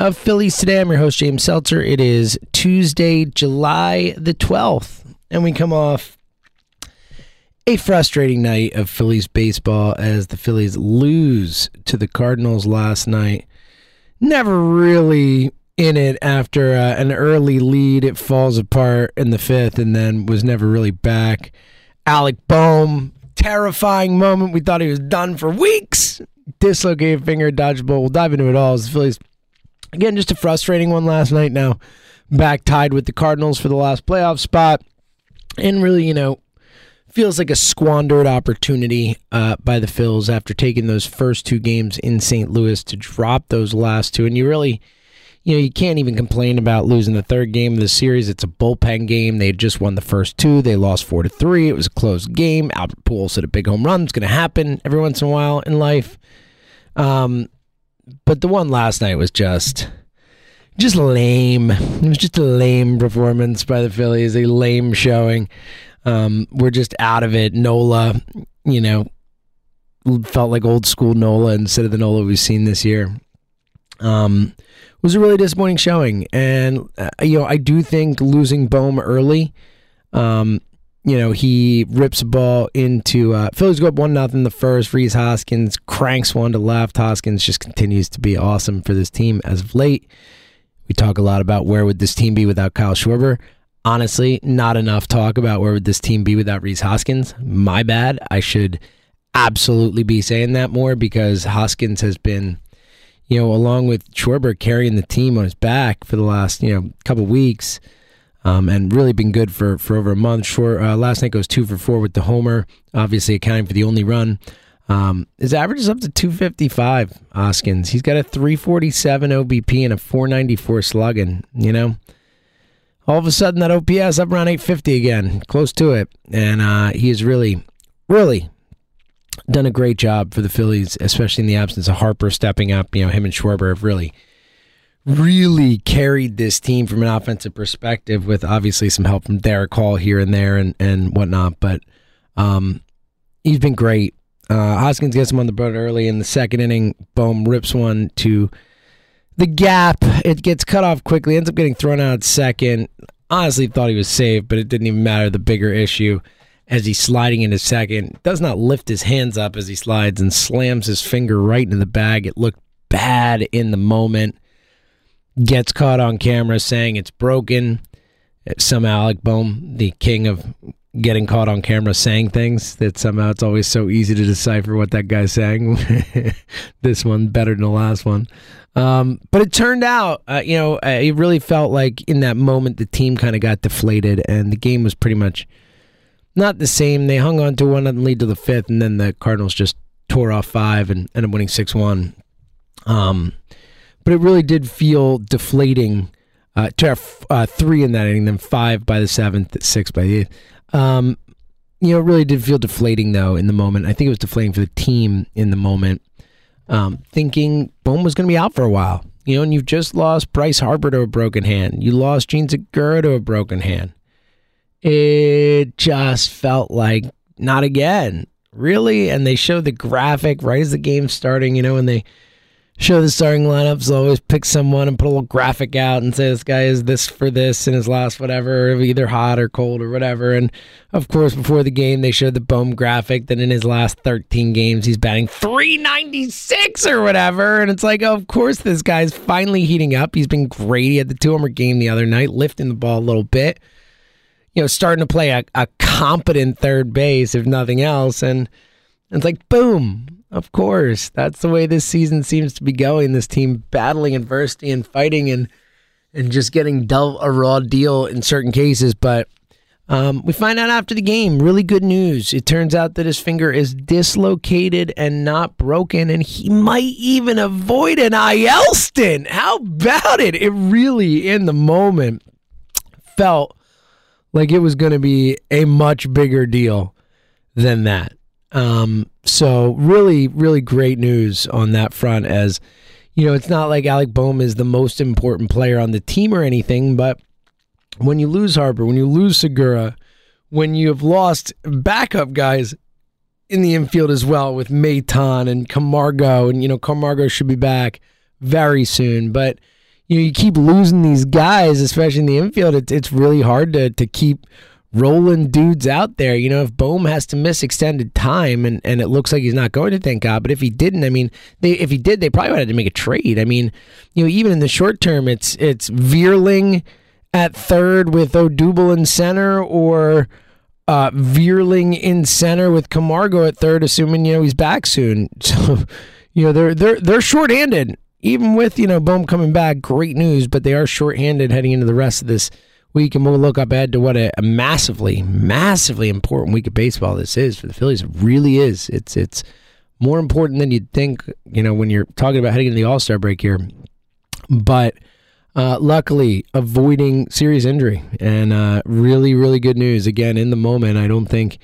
of Phillies Today. I'm your host, James Seltzer. It is Tuesday, July the 12th, and we come off a frustrating night of Phillies baseball as the Phillies lose to the Cardinals last night. Never really in it after uh, an early lead. It falls apart in the fifth and then was never really back. Alec Bohm, terrifying moment. We thought he was done for weeks. Dislocated finger, dodgeable. We'll dive into it all as the Phillies Again, just a frustrating one last night. Now back tied with the Cardinals for the last playoff spot. And really, you know, feels like a squandered opportunity uh, by the Phils after taking those first two games in St. Louis to drop those last two. And you really, you know, you can't even complain about losing the third game of the series. It's a bullpen game. They just won the first two. They lost four to three. It was a close game. Albert Pujols hit a big home run. It's going to happen every once in a while in life. Um, but the one last night was just just lame. It was just a lame performance by the Phillies, a lame showing. Um, we're just out of it. Nola, you know, felt like old school Nola instead of the Nola we've seen this year. Um, was a really disappointing showing, and uh, you know I do think losing Bohm early um, you know, he rips a ball into uh, Phillies go up one nothing the first. Rhys Hoskins cranks one to left. Hoskins just continues to be awesome for this team as of late. We talk a lot about where would this team be without Kyle Schwarber. Honestly, not enough talk about where would this team be without Rhys Hoskins. My bad. I should absolutely be saying that more because Hoskins has been, you know, along with Schwarber carrying the team on his back for the last, you know, couple weeks um, and really been good for, for over a month. Short, uh, last night goes two for four with the homer, obviously accounting for the only run. Um, his average is up to 255, Hoskins. He's got a 347 OBP and a 494 slugging, you know. All of a sudden, that OPS up around 850 again, close to it. And uh, he has really, really done a great job for the Phillies, especially in the absence of Harper stepping up. You know, him and Schwarber have really – really carried this team from an offensive perspective with obviously some help from Darick Hall here and there and, and whatnot. But um, he's been great. Uh, Hoskins gets him on the boat early in the second inning. Bohm rips one to the gap. It gets cut off quickly, ends up getting thrown out second. Honestly, thought he was safe, but it didn't even matter. The bigger issue as he's sliding into second does not lift his hands up as he slides and slams his finger right into the bag. It looked bad in the moment gets caught on camera saying it's broken. Somehow, Alec Bohm, the king of getting caught on camera saying things, that somehow it's always so easy to decipher what that guy's saying. this one better than the last one. Um, but it turned out, uh, you know, it really felt like in that moment the team kind of got deflated and the game was pretty much not the same. They hung on to one and lead to the fifth, and then the Cardinals just tore off five and ended up winning 6 1. Um, but it really did feel deflating uh, to have uh, three in that inning, then five by the seventh, six by the eighth. Um, you know, it really did feel deflating though in the moment. I think it was deflating for the team in the moment, um, thinking Bohm was going to be out for a while. You know, and you've just lost Bryce Harper to a broken hand. You lost Jean Segura to a broken hand. It just felt like not again, really. And they showed the graphic right as the game's starting. You know, and they show the starting lineups. They'll always pick someone and put a little graphic out and say this guy is this for this in his last whatever, either hot or cold or whatever. And of course, before the game, they showed the Bohm graphic that in his last 13 games, he's batting 396 or whatever. And it's like, of course, this guy's finally heating up. He's been great. He had the two homer game the other night, lifting the ball a little bit, you know, starting to play a, a competent third base, if nothing else. And it's like, boom Of course. That's the way this season seems to be going. This team battling adversity and fighting and and just getting dealt a raw deal in certain cases. But um, we find out after the game, really good news. It turns out that his finger is dislocated and not broken, and he might even avoid an IL stint. How about it? It really, in the moment, felt like it was going to be a much bigger deal than that. Um, so really, really great news on that front. As you know, it's not like Alec Bohm is the most important player on the team or anything, but when you lose Harper, when you lose Segura, when you have lost backup guys in the infield as well with Maton and Camargo, and you know Camargo should be back very soon, but you know you keep losing these guys, especially in the infield. It's it's really hard to to keep rolling dudes out there. You know, if Bohm has to miss extended time, and, and it looks like he's not going to, thank God. But if he didn't, I mean, they if he did, they probably would have to make a trade. I mean, you know, even in the short term, it's it's Vierling at third with Odubel in center, or uh, Vierling in center with Camargo at third, assuming you know he's back soon. So, you know, they're they're they're short-handed. Even with you know Bohm coming back, great news, but they are short-handed heading into the rest of this and we'll look up ahead to what a, a, massively, massively important week of baseball this is for the Phillies. It really is. It's it's more important than you'd think. You know, when you're talking about heading into the All Star break here, but. Uh, luckily, avoiding serious injury and uh, really, really good news. Again, in the moment, I don't think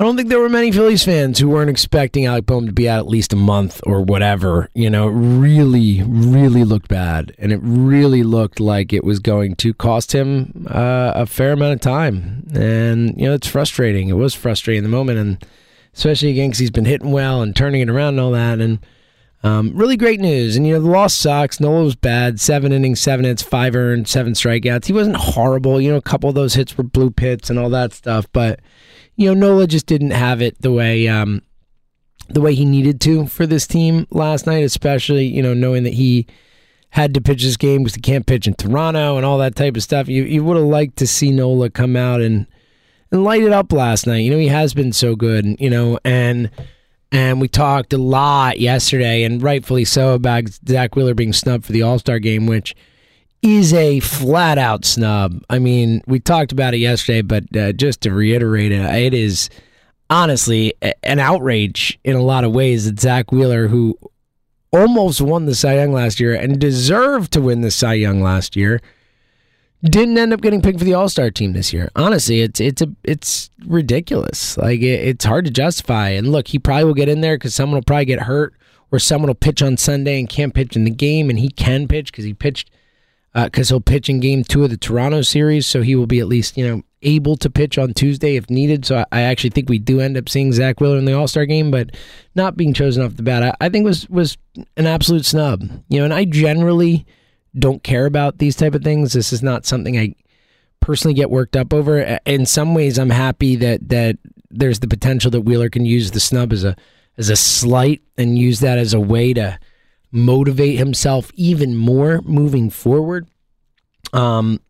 I don't think there were many Phillies fans who weren't expecting Alec Bohm to be out at least a month or whatever. You know, it really, really looked bad, and it really looked like it was going to cost him uh, a fair amount of time. And you know, it's frustrating. It was frustrating in the moment, and especially again because he's been hitting well and turning it around and all that. And um, really great news. And you know, the loss sucks. Nola was bad. Seven innings, seven hits, five earned, seven strikeouts. He wasn't horrible. You know, a couple of those hits were blue pits and all that stuff, but you know, Nola just didn't have it the way um, the way he needed to for this team last night, especially you know knowing that he had to pitch this game because he can't pitch in Toronto and all that type of stuff. You you would have liked to see Nola come out and and light it up last night. You know, he has been so good, you know, and and we talked a lot yesterday, and rightfully so, about Zack Wheeler being snubbed for the All Star game, which is a flat out snub. I mean, we talked about it yesterday, but uh, just to reiterate it, it is honestly an outrage in a lot of ways that Zack Wheeler, who almost won the Cy Young last year and deserved to win the Cy Young last year, didn't end up getting picked for the All Star team this year. Honestly, it's it's a it's ridiculous. Like it, it's hard to justify. And look, he probably will get in there because someone will probably get hurt, or someone will pitch on Sunday and can't pitch in the game, and he can pitch because he pitched because uh, he'll pitch in game two of the Toronto series, so he will be at least you know able to pitch on Tuesday if needed. So I, I actually think we do end up seeing Zack Wheeler in the All Star game, but not being chosen off the bat, I, I, think was was an absolute snub. You know, and I generally don't care about these type of things. This is not something I personally get worked up over. In some ways, I'm happy that that there's the potential that Wheeler can use the snub as a as a slight and use that as a way to motivate himself even more moving forward. Um,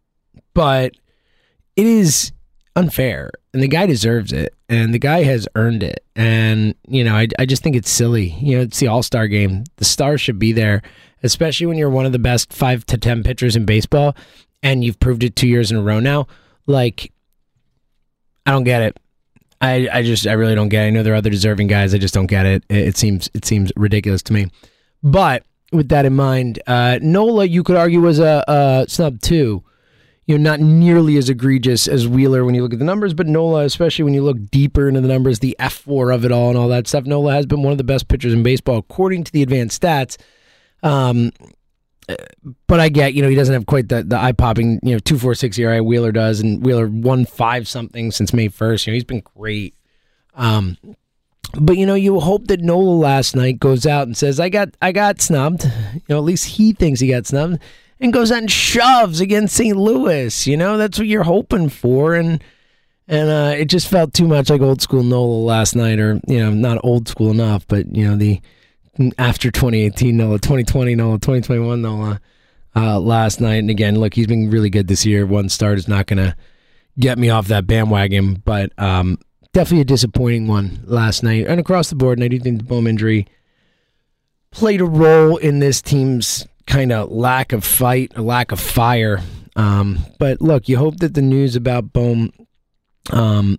but it is unfair, and the guy deserves it, and the guy has earned it. And you know, I I just think it's silly. You know, it's the All Star game. The stars should be there, especially when you're one of the best five to ten pitchers in baseball, and you've proved it two years in a row now. Like, I don't get it. I, I just I really don't get it. I know there are other deserving guys. I just don't get it. It, it seems it seems ridiculous to me. But with that in mind, uh, Nola, you could argue, was a, a snub too. You know, not nearly as egregious as Wheeler when you look at the numbers, but Nola, especially when you look deeper into the numbers, the F4 of it all and all that stuff, Nola has been one of the best pitchers in baseball according to the advanced stats. Um, but I get, you know, he doesn't have quite the, the eye popping, you know, 246 ERA Wheeler does, and Wheeler won five something since May 1st. You know, he's been great. Um, but you know, you hope that Nola last night goes out and says, "I got, I got snubbed." You know, at least he thinks he got snubbed, and goes out and shoves against St. Louis. You know, that's what you're hoping for, and and uh, it just felt too much like old school Nola last night, or you know, not old school enough, but you know, the after 2018 Nola, 2020 Nola, 2021 Nola uh, last night. And again, look, he's been really good this year. One start is not going to get me off that bandwagon, but um, definitely a disappointing one last night and across the board. And I do think the Bohm injury played a role in this team's kind of lack of fight, a lack of fire. Um, but look, you hope that the news about Bohm um,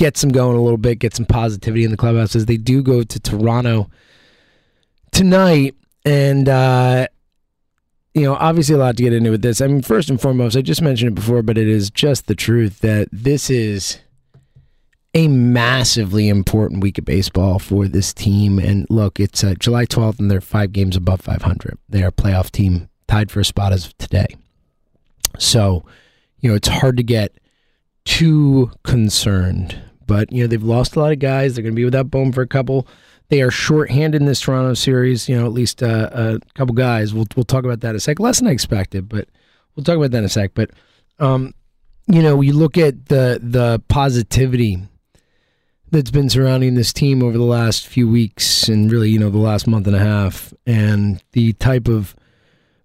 gets them going a little bit, get some positivity in the clubhouse as they do go to Toronto tonight. And, uh, you know, obviously a lot to get into with this. I mean, first and foremost, I just mentioned it before, but it is just the truth that this is a massively important week of baseball for this team. And look, it's uh, July 12th, and they're five games above 500. They are a playoff team tied for a spot as of today. So, you know, it's hard to get too concerned. But, you know, they've lost a lot of guys. They're going to be without Bohm for a couple. They are short-handed in this Toronto series. You know, at least uh, a couple guys. We'll we'll talk about that in a sec. Less than I expected, but we'll talk about that in a sec. But, um, you know, you look at the the positivity that's been surrounding this team over the last few weeks and really, you know, the last month and a half, and the type of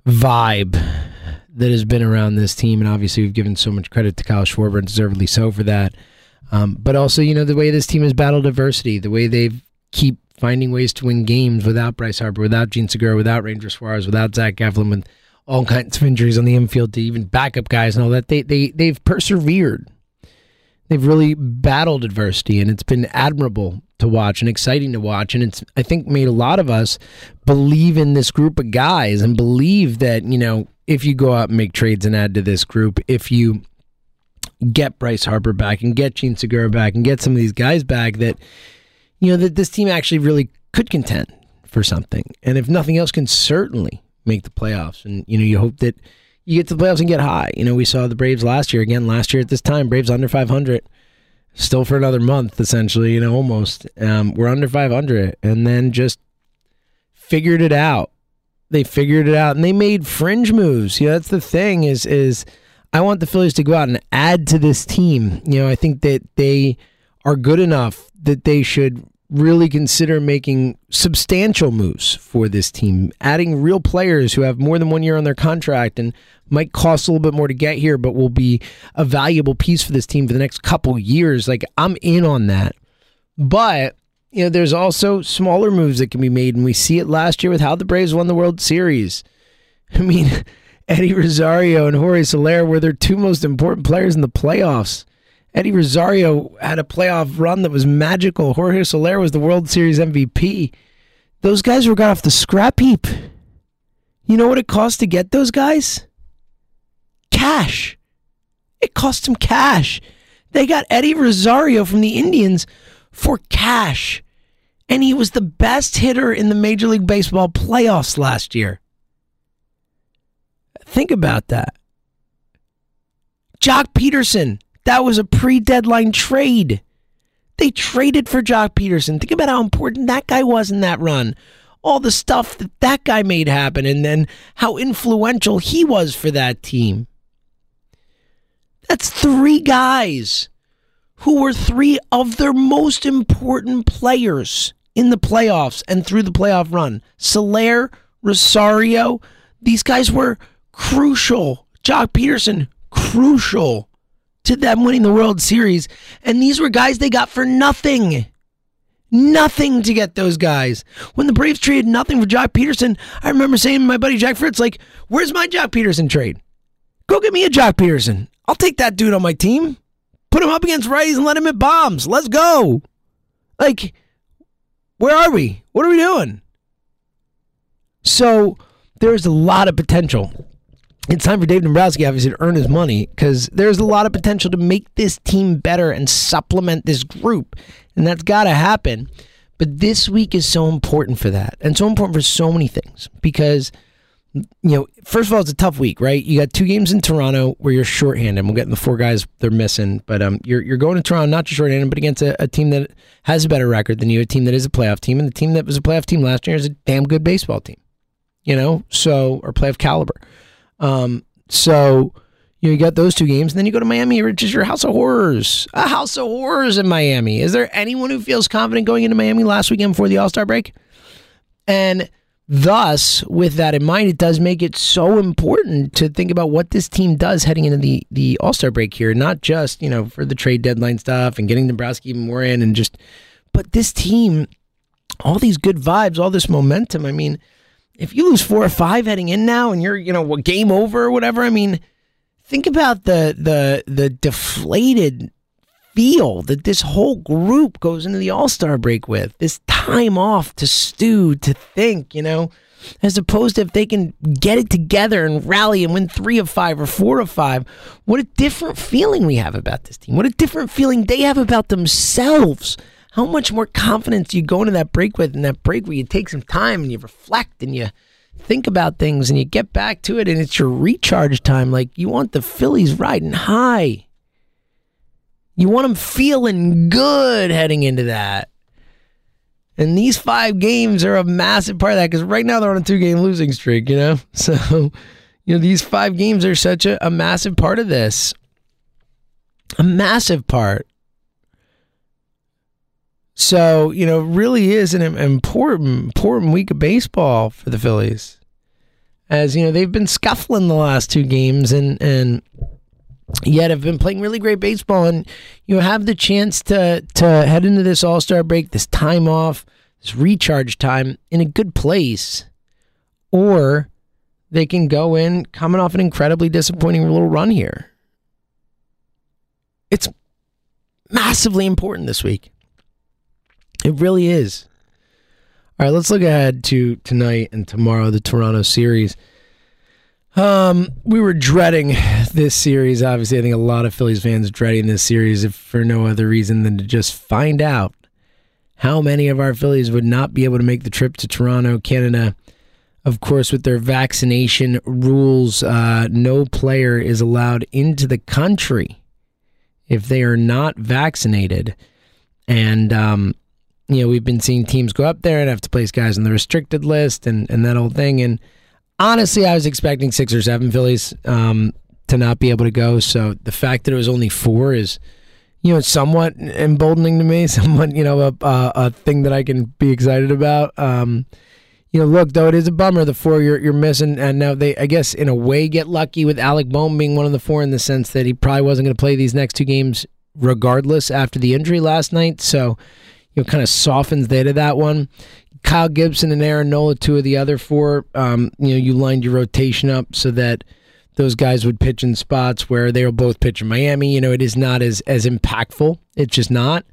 vibe that has been around this team. And obviously, we've given so much credit to Kyle Schwarber, and deservedly so for that. Um, but also, you know, the way this team has battled adversity, the way they keep finding ways to win games without Bryce Harper, without Jean Segura, without Ranger Suarez, without Zach Eflin, with all kinds of injuries on the infield to even backup guys and all that. They they they've persevered. They've really battled adversity, and it's been admirable to watch and exciting to watch. And it's I think made a lot of us believe in this group of guys and believe that you know if you go out and make trades and add to this group, if you get Bryce Harper back and get Jean Segura back and get some of these guys back, that you know that this team actually really could contend for something, and if nothing else, can certainly make the playoffs. And you know, you hope that you get to the playoffs and get high. You know, we saw the Braves last year again. Last year at this time, Braves under 500, still for another month essentially. You know, almost. Um, we're under 500, and then just figured it out. They figured it out, and they made fringe moves. You know, that's the thing is is I want the Phillies to go out and add to this team. You know, I think that they are good enough that they should really consider making substantial moves for this team, adding real players who have more than one year on their contract and might cost a little bit more to get here, but will be a valuable piece for this team for the next couple years. Like I'm in on that. But, you know, there's also smaller moves that can be made, and we see it last year with how the Braves won the World Series. I mean, Eddie Rosario and Jorge Soler were their two most important players in the playoffs. Eddie Rosario had a playoff run that was magical. Jorge Soler was the World Series MVP. Those guys were got off the scrap heap. You know what it cost to get those guys? Cash. It cost them cash. They got Eddie Rosario from the Indians for cash. And he was the best hitter in the Major League Baseball playoffs last year. Think about that. Joc Pederson, that was a pre deadline trade. They traded for Joc Pederson. Think about how important that guy was in that run. All the stuff that that guy made happen, and then how influential he was for that team. That's three guys who were three of their most important players in the playoffs and through the playoff run. Soler, Rosario, these guys were crucial. Joc Pederson, crucial to them winning the World Series. And these were guys they got for nothing. Nothing to get those guys. When the Braves traded nothing for Joc Pederson, I remember saying to my buddy Jack Fritz, like, where's my Joc Pederson trade? Go get me a Joc Pederson. I'll take that dude on my team. Put him up against righties and let him hit bombs. Let's go. Like, where are we? What are we doing? So there's a lot of potential it's time for Dave Dombrowski, obviously, to earn his money because there's a lot of potential to make this team better and supplement this group. And that's got to happen. But this week is so important for that and so important for so many things because, you know, first of all, it's a tough week, right? You got two games in Toronto where you're shorthanded. We're getting the four guys they're missing, but um, you're, you're going to Toronto not just shorthanded, but against a, a team that has a better record than you, a team that is a playoff team. And the team that was a playoff team last year is a damn good baseball team, you know, so, or playoff caliber. Um, so you, know, you got those two games, and then you go to Miami, which is your house of horrors. A house of horrors in Miami. Is there anyone who feels confident going into Miami last weekend before the All Star break? And thus, with that in mind, it does make it so important to think about what this team does heading into the, the All Star break here, not just, you know, for the trade deadline stuff and getting Dombrowski even more in and just, but this team, all these good vibes, all this momentum. I mean, if you lose four or five heading in now and you're, you know, game over or whatever, I mean, think about the the the deflated feel that this whole group goes into the All Star break with. This time off to stew, to think, you know, as opposed to if they can get it together and rally and win three of five or four of five. What a different feeling we have about this team. What a different feeling they have about themselves. How much more confidence you go into that break with, and that break where you take some time and you reflect and you think about things and you get back to it and it's your recharge time. Like you want the Phillies riding high. You want them feeling good heading into that. And these five games are a massive part of that because right now they're on a two game losing streak, you know? So, you know, these five games are such a, a massive part of this. A massive part. So, you know, really is an important, important week of baseball for the Phillies. As, you know, they've been scuffling the last two games and, and yet have been playing really great baseball. And you have the chance to to head into this all-star break this time off this recharge time in a good place. Or they can go in coming off an incredibly disappointing little run here. It's massively important this week it really is. All right, let's look ahead to tonight and tomorrow, the Toronto series. Um, we were dreading this series. Obviously, I think a lot of Phillies fans dreading this series if for no other reason than to just find out how many of our Phillies would not be able to make the trip to Toronto, Canada. Of course, with their vaccination rules, uh, no player is allowed into the country if they are not vaccinated. And um, you know, we've been seeing teams go up there and have to place guys on the restricted list and, and that whole thing. And honestly, I was expecting six or seven Phillies um, to not be able to go. So the fact that it was only four is, you know, somewhat emboldening to me, somewhat, you know, a, a, a thing that I can be excited about. Um, you know, look though, it is a bummer the four you're you're missing, and now they, I guess, in a way, get lucky with Alec Bohm being one of the four in the sense that he probably wasn't going to play these next two games regardless after the injury last night. So you know, kind of softens the of that one. Kyle Gibson and Aaron Nola, two of the other four. Um, you know, you lined your rotation up so that those guys would pitch in spots where they will both pitch in Miami. You know, it is not as as impactful. It's just not.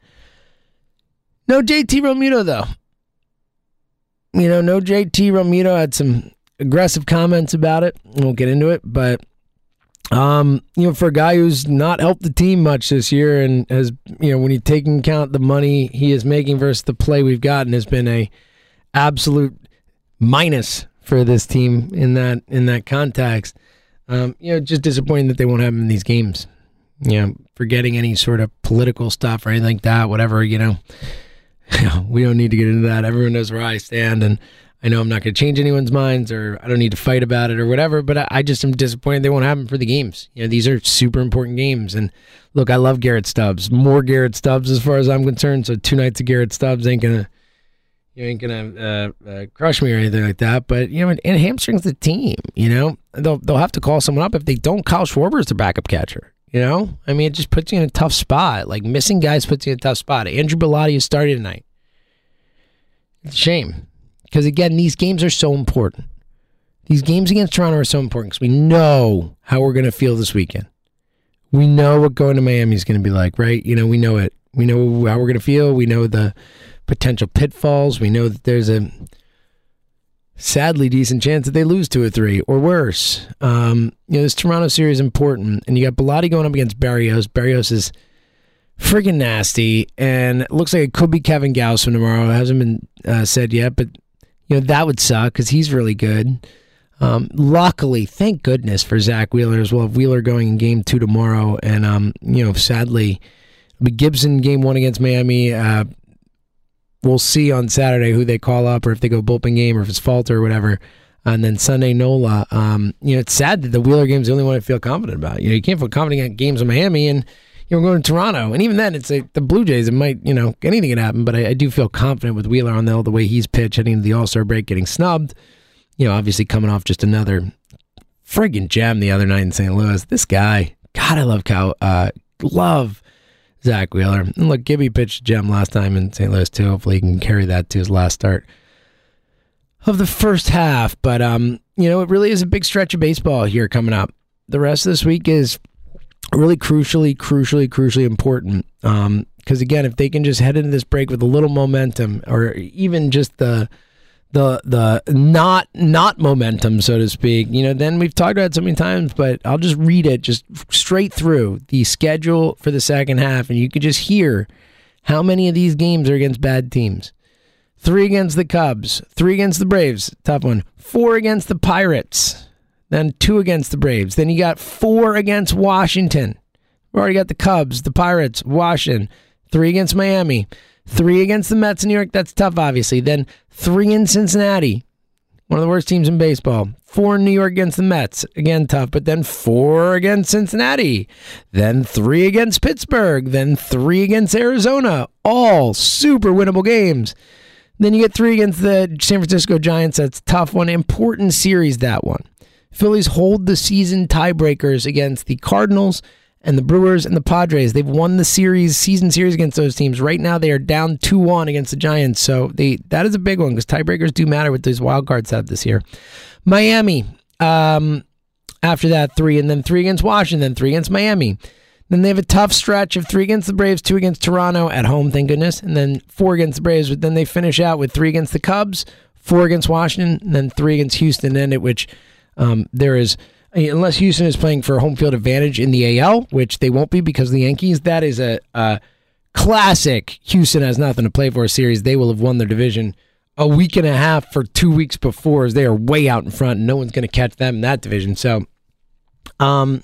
No JT Realmuto though. You know, no JT Realmuto had some aggressive comments about it. We'll get into it, but um, you know, for a guy who's not helped the team much this year and has, you know, when you take into account the money he is making versus the play we've gotten, has been a absolute minus for this team in that in that context. Um, you know, just disappointing that they won't have him in these games. You know, forgetting any sort of political stuff or anything like that, whatever. You know, we don't need to get into that. Everyone knows where I stand, and I know I'm not going to change anyone's minds or I don't need to fight about it or whatever, but I, I just am disappointed they won't have them for the games. You know, these are super important games. And look, I love Garrett Stubbs. More Garrett Stubbs as far as I'm concerned. So two nights of Garrett Stubbs ain't going to. You ain't gonna uh, uh, crush me or anything like that, but you know, and hamstrings the team. You know, they'll they'll have to call someone up if they don't. Kyle Schwarber is their backup catcher. You know, I mean, it just puts you in a tough spot. Like missing guys puts you in a tough spot. Andrew Bellatti is starting tonight. It's a shame. Because again, these games are so important. These games against Toronto are so important because we know how we're going to feel this weekend. We know what going to Miami is going to be like, right? You know, we know it. We know how we're going to feel. We know the potential pitfalls. We know that there's a sadly decent chance that they lose two or three or worse. Um, you know, this Toronto series is important, and you got Bellatti going up against Berrios. Berrios is friggin' nasty, and looks like it could be Kevin Gausman tomorrow. It hasn't been uh, said yet, but you know, that would suck because he's really good. Um, luckily, thank goodness for Zack Wheeler as well. Wheeler going in game two tomorrow, and um, you know, sadly, Gibson game one against Miami. Uh, we'll see on Saturday who they call up, or if they go bullpen game, or if it's Falter or whatever. And then Sunday Nola. Um, you know, it's sad that the Wheeler game is the only one I feel confident about. You know, you can't feel confident at games in Miami, and you know, going to Toronto, and even then, it's like the Blue Jays. It might, you know, anything can happen. But I, I do feel confident with Wheeler on the, the way he's pitched heading into the All Star break, getting snubbed. You know, obviously coming off just another friggin' gem the other night in St. Louis. This guy, God, I love Cow, uh, love Zack Wheeler. And look, Gibby pitched gem last time in St. Louis too. Hopefully, he can carry that to his last start of the first half. But um, you know, it really is a big stretch of baseball here coming up. The rest of this week is really crucially, crucially, crucially important. Um, because again, if they can just head into this break with a little momentum, or even just the the the not not momentum, so to speak, you know, then we've talked about it so many times. But I'll just read it just straight through the schedule for the second half, and you could just hear how many of these games are against bad teams. Three against the Cubs, three against the Braves, tough one. Four against the Pirates, then two against the Braves. Then you got four against Washington. We already got the Cubs, the Pirates, Washington. Three against Miami. Three against the Mets in New York. That's tough, obviously. Then three in Cincinnati, one of the worst teams in baseball. Four in New York against the Mets. Again, tough. But then four against Cincinnati. Then three against Pittsburgh. Then three against Arizona. All super winnable games. Then you get three against the San Francisco Giants. That's tough one. Important series, that one. Phillies hold the season tiebreakers against the Cardinals and the Brewers and the Padres. They've won the series, season series against those teams. Right now, they are down 2 1 against the Giants. So they that is a big one because tiebreakers do matter with these wild cards set this year. Miami, um, after that, three, and then three against Washington, then three against Miami. Then they have a tough stretch of three against the Braves, two against Toronto at home, thank goodness, and then four against the Braves. But then they finish out with three against the Cubs, four against Washington, and then three against Houston, and it which um, there is unless Houston is playing for home field advantage in the AL, which they won't be because of the Yankees. That is a, a classic. Houston has nothing to play for a series. They will have won their division a week and a half for two weeks before, as they are way out in front, and no one's going to catch them in that division. So, um,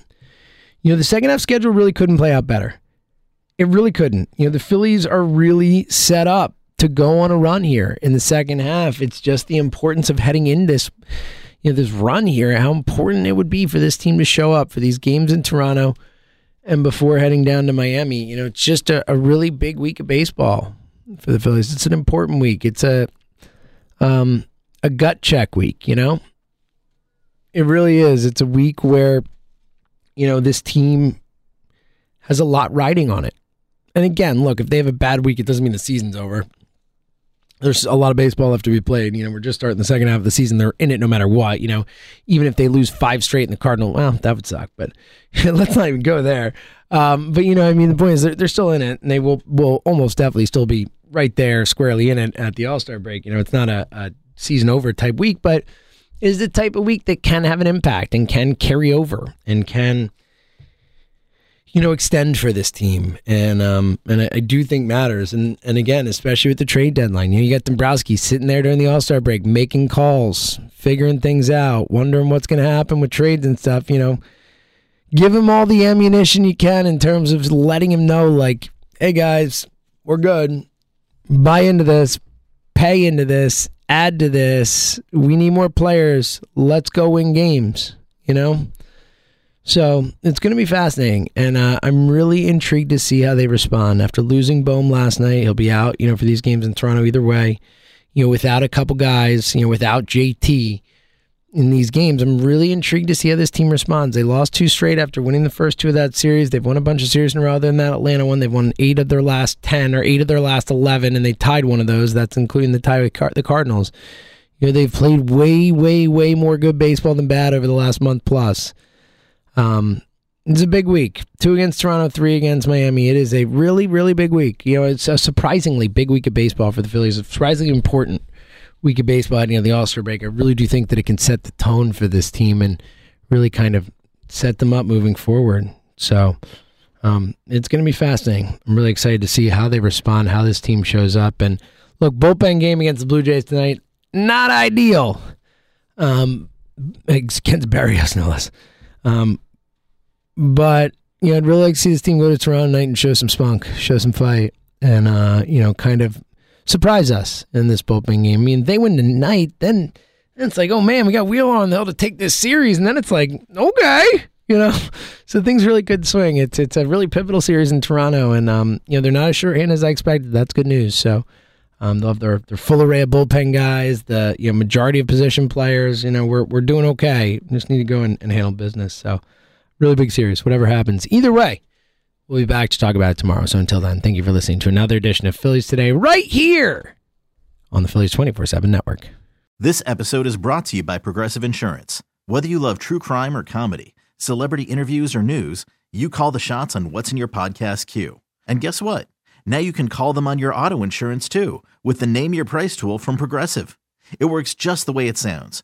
you know, the second half schedule really couldn't play out better. It really couldn't. You know, the Phillies are really set up to go on a run here in the second half. It's just the importance of heading in this, you know, this run here, how important it would be for this team to show up for these games in Toronto and before heading down to Miami. You know, it's just a, a really big week of baseball for the Phillies. It's an important week. It's a um a gut check week, you know? It really is. It's a week where you know, this team has a lot riding on it. And again, look, if they have a bad week, it doesn't mean the season's over. There's a lot of baseball left to be played. You know, we're just starting the second half of the season. They're in it no matter what. You know, even if they lose five straight in the Cardinal, well, that would suck. But let's not even go there. Um, but you know, I mean, the point is they're, they're still in it, and they will will almost definitely still be right there, squarely in it at the All Star break. You know, it's not a, a season over type week, but is the type of week that can have an impact and can carry over and can you know extend for this team and um and I, I, do think matters and and again especially with the trade deadline you know you got Dombrowski sitting there during the All-Star break making calls figuring things out wondering what's going to happen with trades and stuff you know give him all the ammunition you can in terms of letting him know like hey guys we're good buy into this pay into this add to this. We need more players. Let's go win games, you know? So it's going to be fascinating. And uh, I'm really intrigued to see how they respond. After losing Bohm last night, he'll be out, you know, for these games in Toronto either way. You know, without a couple guys, you know, without JT in these games. I'm really intrigued to see how this team responds. They lost two straight after winning the first two of that series. They've won a bunch of series in a row. Other than that Atlanta one, they've won eight of their last ten or eight of their last eleven, and they tied one of those. That's including the tie with Car- the Cardinals. You know, they've played way, way, way more good baseball than bad over the last month plus. Um, it's a big week. Two against Toronto, three against Miami. It is a really, really big week. You know, it's a surprisingly big week of baseball for the Phillies. It's surprisingly important week of baseball You know, the All Star break. I really do think that it can set the tone for this team and really kind of set them up moving forward. So um, it's going to be fascinating. I'm really excited to see how they respond, how this team shows up. And look, bullpen game against the Blue Jays tonight, not ideal. Um, against Berrios, no less. Um, but you know, I'd really like to see this team go to Toronto tonight and show some spunk, show some fight, and uh, you know, kind of surprise us in this bullpen game. I mean, they win tonight, then, it's like, oh man, we got Wheeler on the hill to take this series, and then it's like, okay, you know, so things really could swing. It's it's a really pivotal series in Toronto, and um, you know they're not as shorthanded as I expected. That's good news. So um, they'll have their, their full array of bullpen guys, the you know majority of position players. You know, we're we're doing okay. We just need to go and, and handle business. So really big series. Whatever happens, either way, we'll be back to talk about it tomorrow. So until then, thank you for listening to another edition of Phillies Today, right here on the Phillies twenty four seven network. This episode is brought to you by Progressive Insurance. Whether you love true crime or comedy, celebrity interviews or news, you call the shots on what's in your podcast queue. And guess what? Now you can call them on your auto insurance too with the Name Your Price tool from Progressive. It works just the way it sounds.